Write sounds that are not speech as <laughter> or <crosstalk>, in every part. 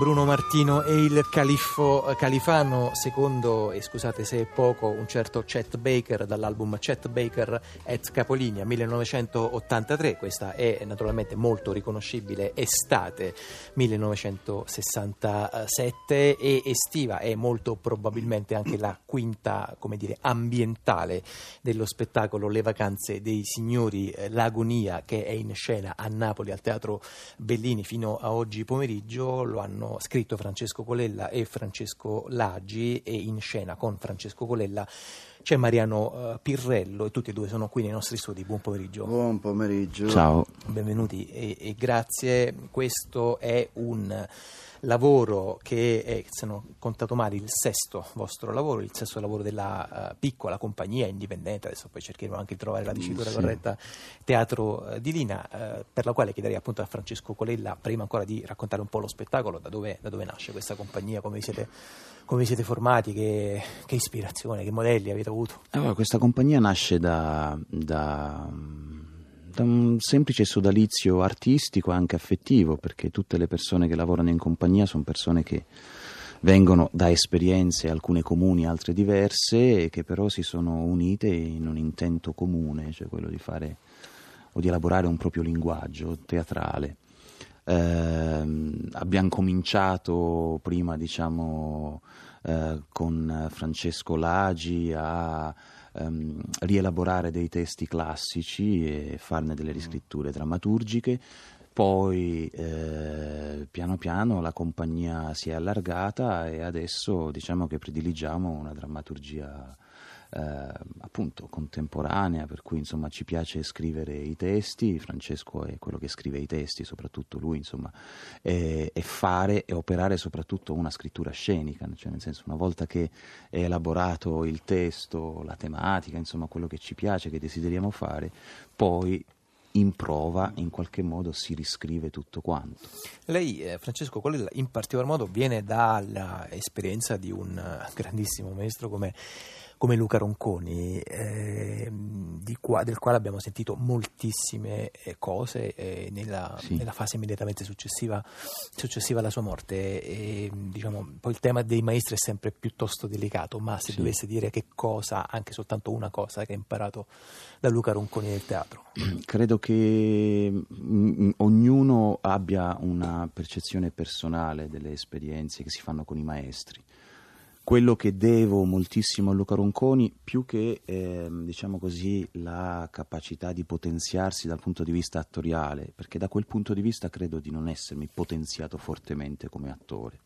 Bruno Martino e il califfo eh, califano, secondo, e scusate se è poco, un certo Chet Baker dall'album Chet Baker at Capolinea 1983. Questa è naturalmente molto riconoscibile, estate 1967 e estiva è molto probabilmente anche la quinta, come dire, ambientale dello spettacolo Le vacanze dei signori, eh, l'agonia che è in scena a Napoli al Teatro Bellini fino a oggi pomeriggio. Lo hanno scritto Francesco Colella e Francesco Laggi e in scena con Francesco Colella c'è Mariano uh, Pirrello e tutti e due sono qui nei nostri studi. Buon pomeriggio. Buon pomeriggio. Ciao. Benvenuti e, e grazie. Questo è un lavoro che è, se non ho contato male, il sesto vostro lavoro, il sesto lavoro della uh, piccola compagnia indipendente, adesso poi cercheremo anche di trovare la dicitura sì. corretta, Teatro uh, di Lina, uh, per la quale chiederei appunto a Francesco Colella, prima ancora di raccontare un po' lo spettacolo, da dove, da dove nasce questa compagnia, come vi siete, come vi siete formati, che, che, ispirazione, che modelli avete avuto? Allora, questa compagnia nasce da, da da un semplice sodalizio artistico e anche affettivo, perché tutte le persone che lavorano in compagnia sono persone che vengono da esperienze, alcune comuni, altre diverse, e che però si sono unite in un intento comune, cioè quello di fare o di elaborare un proprio linguaggio teatrale. Eh, abbiamo cominciato prima, diciamo, eh, con Francesco Lagi a ehm, rielaborare dei testi classici e farne delle riscritture drammaturgiche. Poi eh, piano piano la compagnia si è allargata e adesso diciamo che prediligiamo una drammaturgia eh, appunto contemporanea, per cui insomma ci piace scrivere i testi, Francesco è quello che scrive i testi, soprattutto lui, insomma, e, e fare e operare soprattutto una scrittura scenica, cioè nel senso una volta che è elaborato il testo, la tematica, insomma quello che ci piace, che desideriamo fare, poi in prova in qualche modo si riscrive tutto quanto. Lei, eh, Francesco Colella, in particolar modo viene dall'esperienza di un eh, grandissimo maestro come come Luca Ronconi, eh, qua, del quale abbiamo sentito moltissime eh, cose eh, nella, sì. nella, fase immediatamente successiva, successiva alla sua morte. E, diciamo, poi il tema dei maestri è sempre piuttosto delicato, ma se sì. dovesse dire che cosa, anche soltanto una cosa che ha imparato da Luca Ronconi nel teatro. <clears throat> Credo che mh, mm, mm, ognuno abbia una percezione personale delle esperienze che si fanno con i maestri quello che devo moltissimo a Luca Ronconi, più che eh, diciamo così, la capacità di potenziarsi dal punto di vista attoriale, perché da quel punto di vista credo di non essermi potenziato fortemente come attore.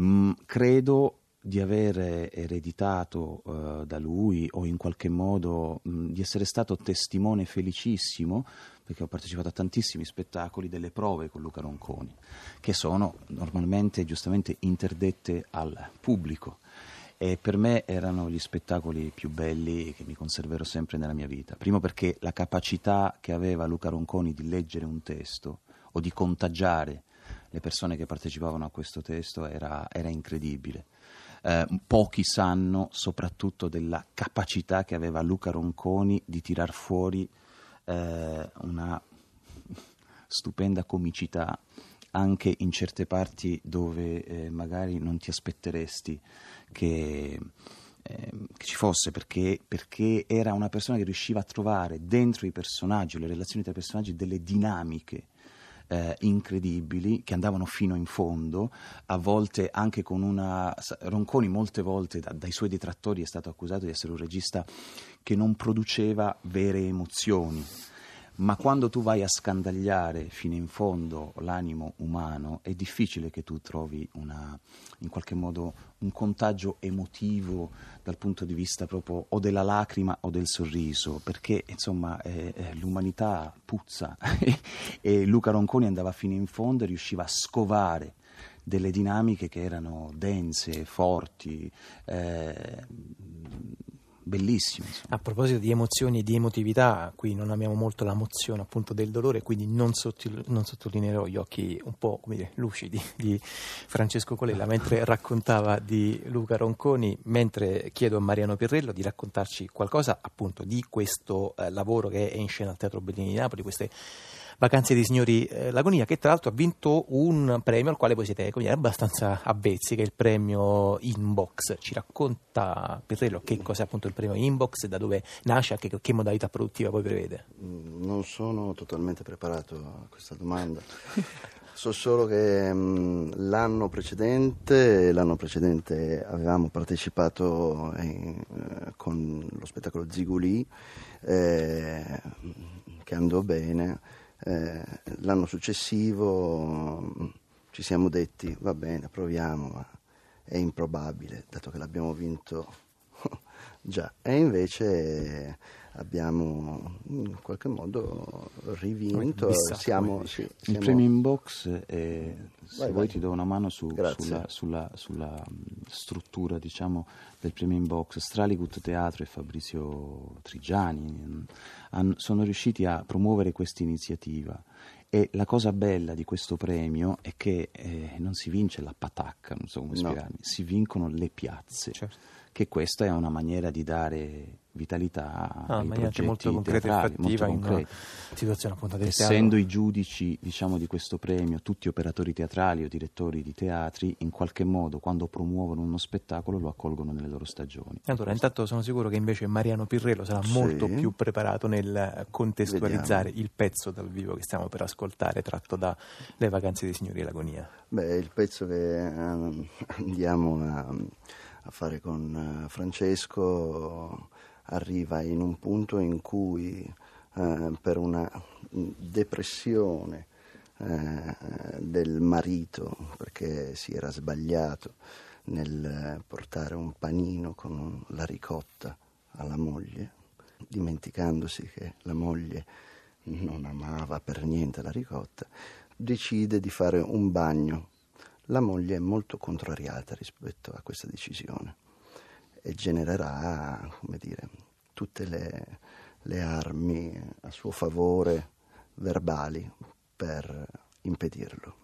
Mm, credo di aver ereditato uh, da lui o in qualche modo mh, di essere stato testimone felicissimo perché ho partecipato a tantissimi spettacoli delle prove con Luca Ronconi che sono normalmente giustamente interdette al pubblico e per me erano gli spettacoli più belli che mi conserverò sempre nella mia vita. Primo perché la capacità che aveva Luca Ronconi di leggere un testo o di contagiare le persone che partecipavano a questo testo era, era incredibile eh, pochi sanno soprattutto della capacità che aveva Luca Ronconi di tirar fuori eh, una stupenda comicità anche in certe parti dove eh, magari non ti aspetteresti che, eh, che ci fosse, perché, perché, era una persona che riusciva a trovare dentro i personaggi, le relazioni tra i personaggi, delle dinamiche eh, incredibili che andavano fino in fondo, a volte anche con una... Ronconi molte volte da, dai suoi detrattori è stato accusato di essere un regista che non produceva vere emozioni ma quando tu vai a scandagliare fino in fondo l'animo umano è difficile che tu trovi una, in qualche modo un contagio emotivo dal punto di vista proprio o della lacrima o del sorriso, perché insomma eh, eh, l'umanità puzza. <laughs> E Luca Ronconi andava fino in fondo e riusciva a scovare delle dinamiche che erano dense, forti, eh, bellissimo. Insomma. A proposito di emozioni e di emotività, qui non amiamo molto la mozione appunto del dolore, quindi non, sottil- non sottolineerò gli occhi un po' dire, lucidi <laughs> di Francesco Colella mentre raccontava di Luca Ronconi, mentre chiedo a Mariano Pirrello di raccontarci qualcosa appunto di questo eh, lavoro che è in scena al Teatro Bellini di Napoli, queste Vacanze dei signori eh, Lagonia, che tra l'altro ha vinto un premio al quale voi siete dire, abbastanza avvezzi, che è il premio Inbox. Ci racconta Pirrello che cos'è appunto il premio Inbox, da dove nasce, anche che modalità produttiva poi prevede? Mm, non sono totalmente preparato a questa domanda. <laughs> So solo che mh, l'anno precedente, l'anno precedente avevamo partecipato in, eh, con lo spettacolo Ziguli, eh, che andò bene. Eh, l'anno successivo mh, ci siamo detti, va bene, proviamo, ma è improbabile, dato che l'abbiamo vinto già. E invece abbiamo in qualche modo rivinto. Siamo, sì, siamo... Il premio in box, è, se vai, vuoi vai. ti do una mano su, sulla, sulla, sulla, struttura diciamo, del premio in box. Straligut Teatro e Fabrizio Trigiani hanno, sono riusciti a promuovere questa iniziativa. E la cosa bella di questo premio è che eh, non si vince la patacca, non so come no. spiegarmi, si vincono le piazze. Certo. Che questa è una maniera di dare vitalità ah, ai progetti molto concreta teatrali, molto concreti. situazione appunto del Essendo teatro. i giudici diciamo, di questo premio tutti operatori teatrali o direttori di teatri, in qualche modo quando promuovono uno spettacolo lo accolgono nelle loro stagioni. Allora, intanto sono sicuro che invece Mariano Pirrello sarà sì. molto più preparato nel contestualizzare Vediamo. il pezzo dal vivo che stiamo per ascoltare, tratto da Le vacanze dei signori Lagonia. Beh, il pezzo che um, andiamo a, a fare con uh, Francesco arriva in un punto in cui eh, per una depressione eh, del marito, perché si era sbagliato nel portare un panino con la ricotta alla moglie, dimenticandosi che la moglie non amava per niente la ricotta, decide di fare un bagno. La moglie è molto contrariata rispetto a questa decisione e genererà, come dire, tutte le, le armi a suo favore verbali per impedirlo.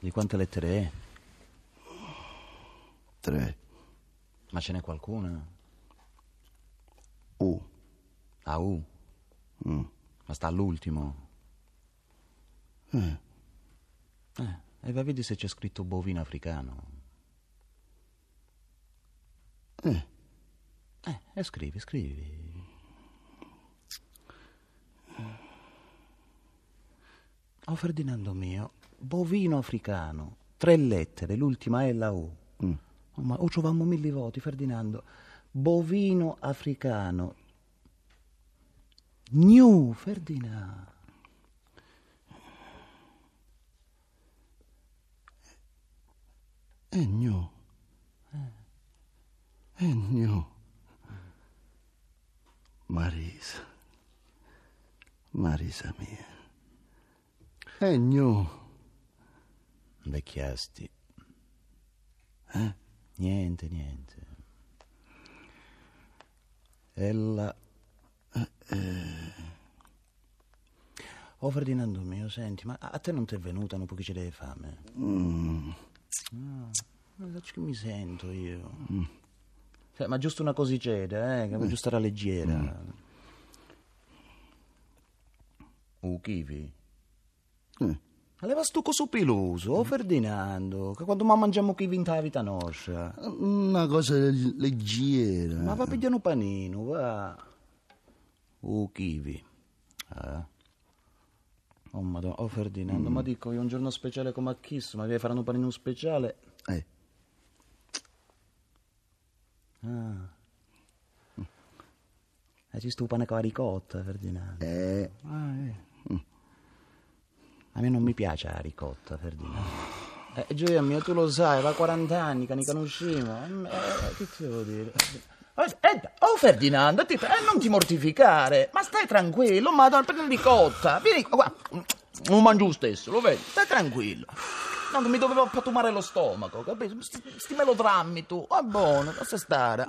Di quante lettere è? Tre. Ma ce n'è qualcuna? U. A U? Mm. Ma sta all'ultimo? Eh. Eh, e va vedi se c'è scritto bovino africano. Eh. Eh, e scrivi, scrivi. Oh Ferdinando mio, bovino africano, tre lettere, l'ultima è la U. Mm. Oh, ma o troviamo mille voti, Ferdinando. Bovino africano. New, Ferdinando. Eh. Ennio. Marisa. Marisa mia. Ennio. Vecchiasti. Eh? Niente, niente. Ella... Eh, eh. Oh Ferdinando mio, senti, ma a te non ti è venuta un po' che ce l'hai fame? Mm. Ma che mi sento io? Mm. Cioè, ma giusto una cosiceda, eh? Che giusto era leggera. Mm. Uh, kiwi. Eh. Leva sto coso peloso, oh Ferdinando, che quando ma mangiamo kiwi in la vita nostra. Una cosa leggera. Ma va un panino, va. Uh, kiwi. Eh. Oh, madonna, oh Ferdinando, mm. ma dico, io un giorno speciale come a Kiss, ma vi faranno un panino speciale? Eh. Ah. E ci stupano con la ricotta, Ferdinando. Eh. Ah, eh. Mm. A me non mi piace la ricotta, Ferdinando. Eh, Gioia mia, tu lo sai, va 40 anni che ne conosciamo. Eh, che ti devo dire? Eh, oh Ferdinando, ti, eh, non ti mortificare, ma stai tranquillo, madonna, per la ricotta. Vieni qua, lo mangio stesso, lo vedi? Stai tranquillo. No, non mi dovevo pattumare lo stomaco, capito? Sti, sti melodrammi tu. Va buono, lascia stare.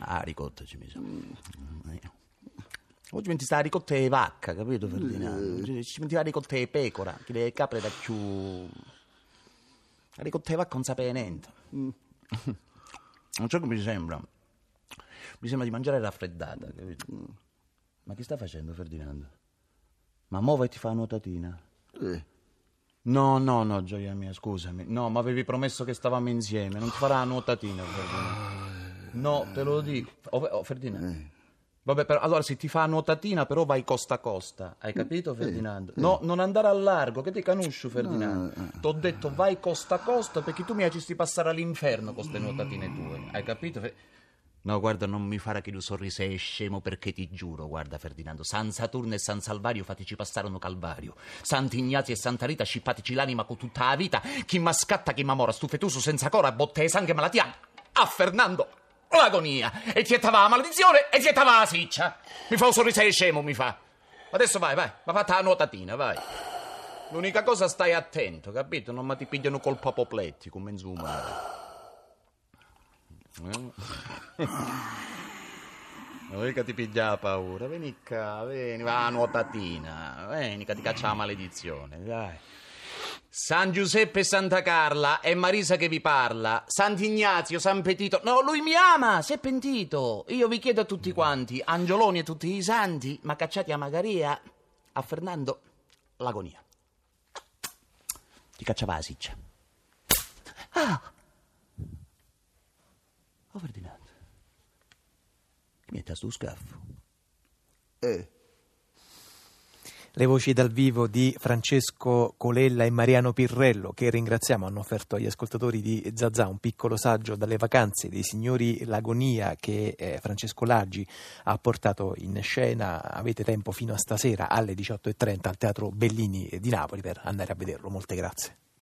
Ah, ricotta ci mi. Oggi metti sta ricotta di vacca, capito Ferdinando? Ci metti la ricotta di pecora, che le capre da più... La ricotta di vacca non sapeva niente. Non so come mi sembra. mi sembra di mangiare raffreddata, capito? Ma che sta facendo Ferdinando? Ma vai ti fa una nuotatina? Eh, No, no, no, gioia mia, scusami. No, ma avevi promesso che stavamo insieme, non ti farà una nuotatina, Ferdinando. No, te lo dico. Oh, oh, Ferdinando. Vabbè, però, allora se ti fa nuotatina, però vai costa a costa. Hai capito, Ferdinando? No, non andare a largo, che ti canuscio, Ferdinando. T'ho detto vai costa a costa perché tu mi facesti passare all'inferno con queste nuotatine tue. Hai capito? Fe- No, guarda, non mi fare che lo sorriso è scemo perché ti giuro, guarda Ferdinando, San Saturno e San Salvario fatici passare un calvario. Sant'Ignazio e Santa Rita scippatici l'anima con tutta la vita. Chi ma scatta, chi ma mora, stufetuso senza cora, botte e sangue malatia. A Fernando, l'agonia. E ti la maledizione e ti la siccia. Mi fa un sorriso scemo, mi fa. Adesso vai, vai, va fatta la nuotatina, vai. L'unica cosa stai attento, capito? Non mi ti pigliano col papopletti, come in zoom. Eh? Vuoi che ti piglia paura? Vieni qua, vieni, va a nuotatina. Vieni che ti caccia la maledizione, dai. San Giuseppe e Santa Carla, è Marisa che vi parla. Sant'Ignazio, San Petito. No, lui mi ama, si è pentito. Io vi chiedo a tutti quanti, Angioloni e tutti i santi, ma cacciati a Magaria, a Fernando, l'agonia. Ti cacciava la siccia. Ah! Oh, Ferdinando. Che mi è sto scaffo? eh. Le voci dal vivo di Francesco Colella e Mariano Pirrello, che ringraziamo, hanno offerto agli ascoltatori di Zazà un piccolo saggio dalle vacanze dei signori Lagonia che eh, Francesco Laggi ha portato in scena. Avete tempo fino a stasera alle 18.30 al Teatro Bellini di Napoli per andare a vederlo. Molte grazie.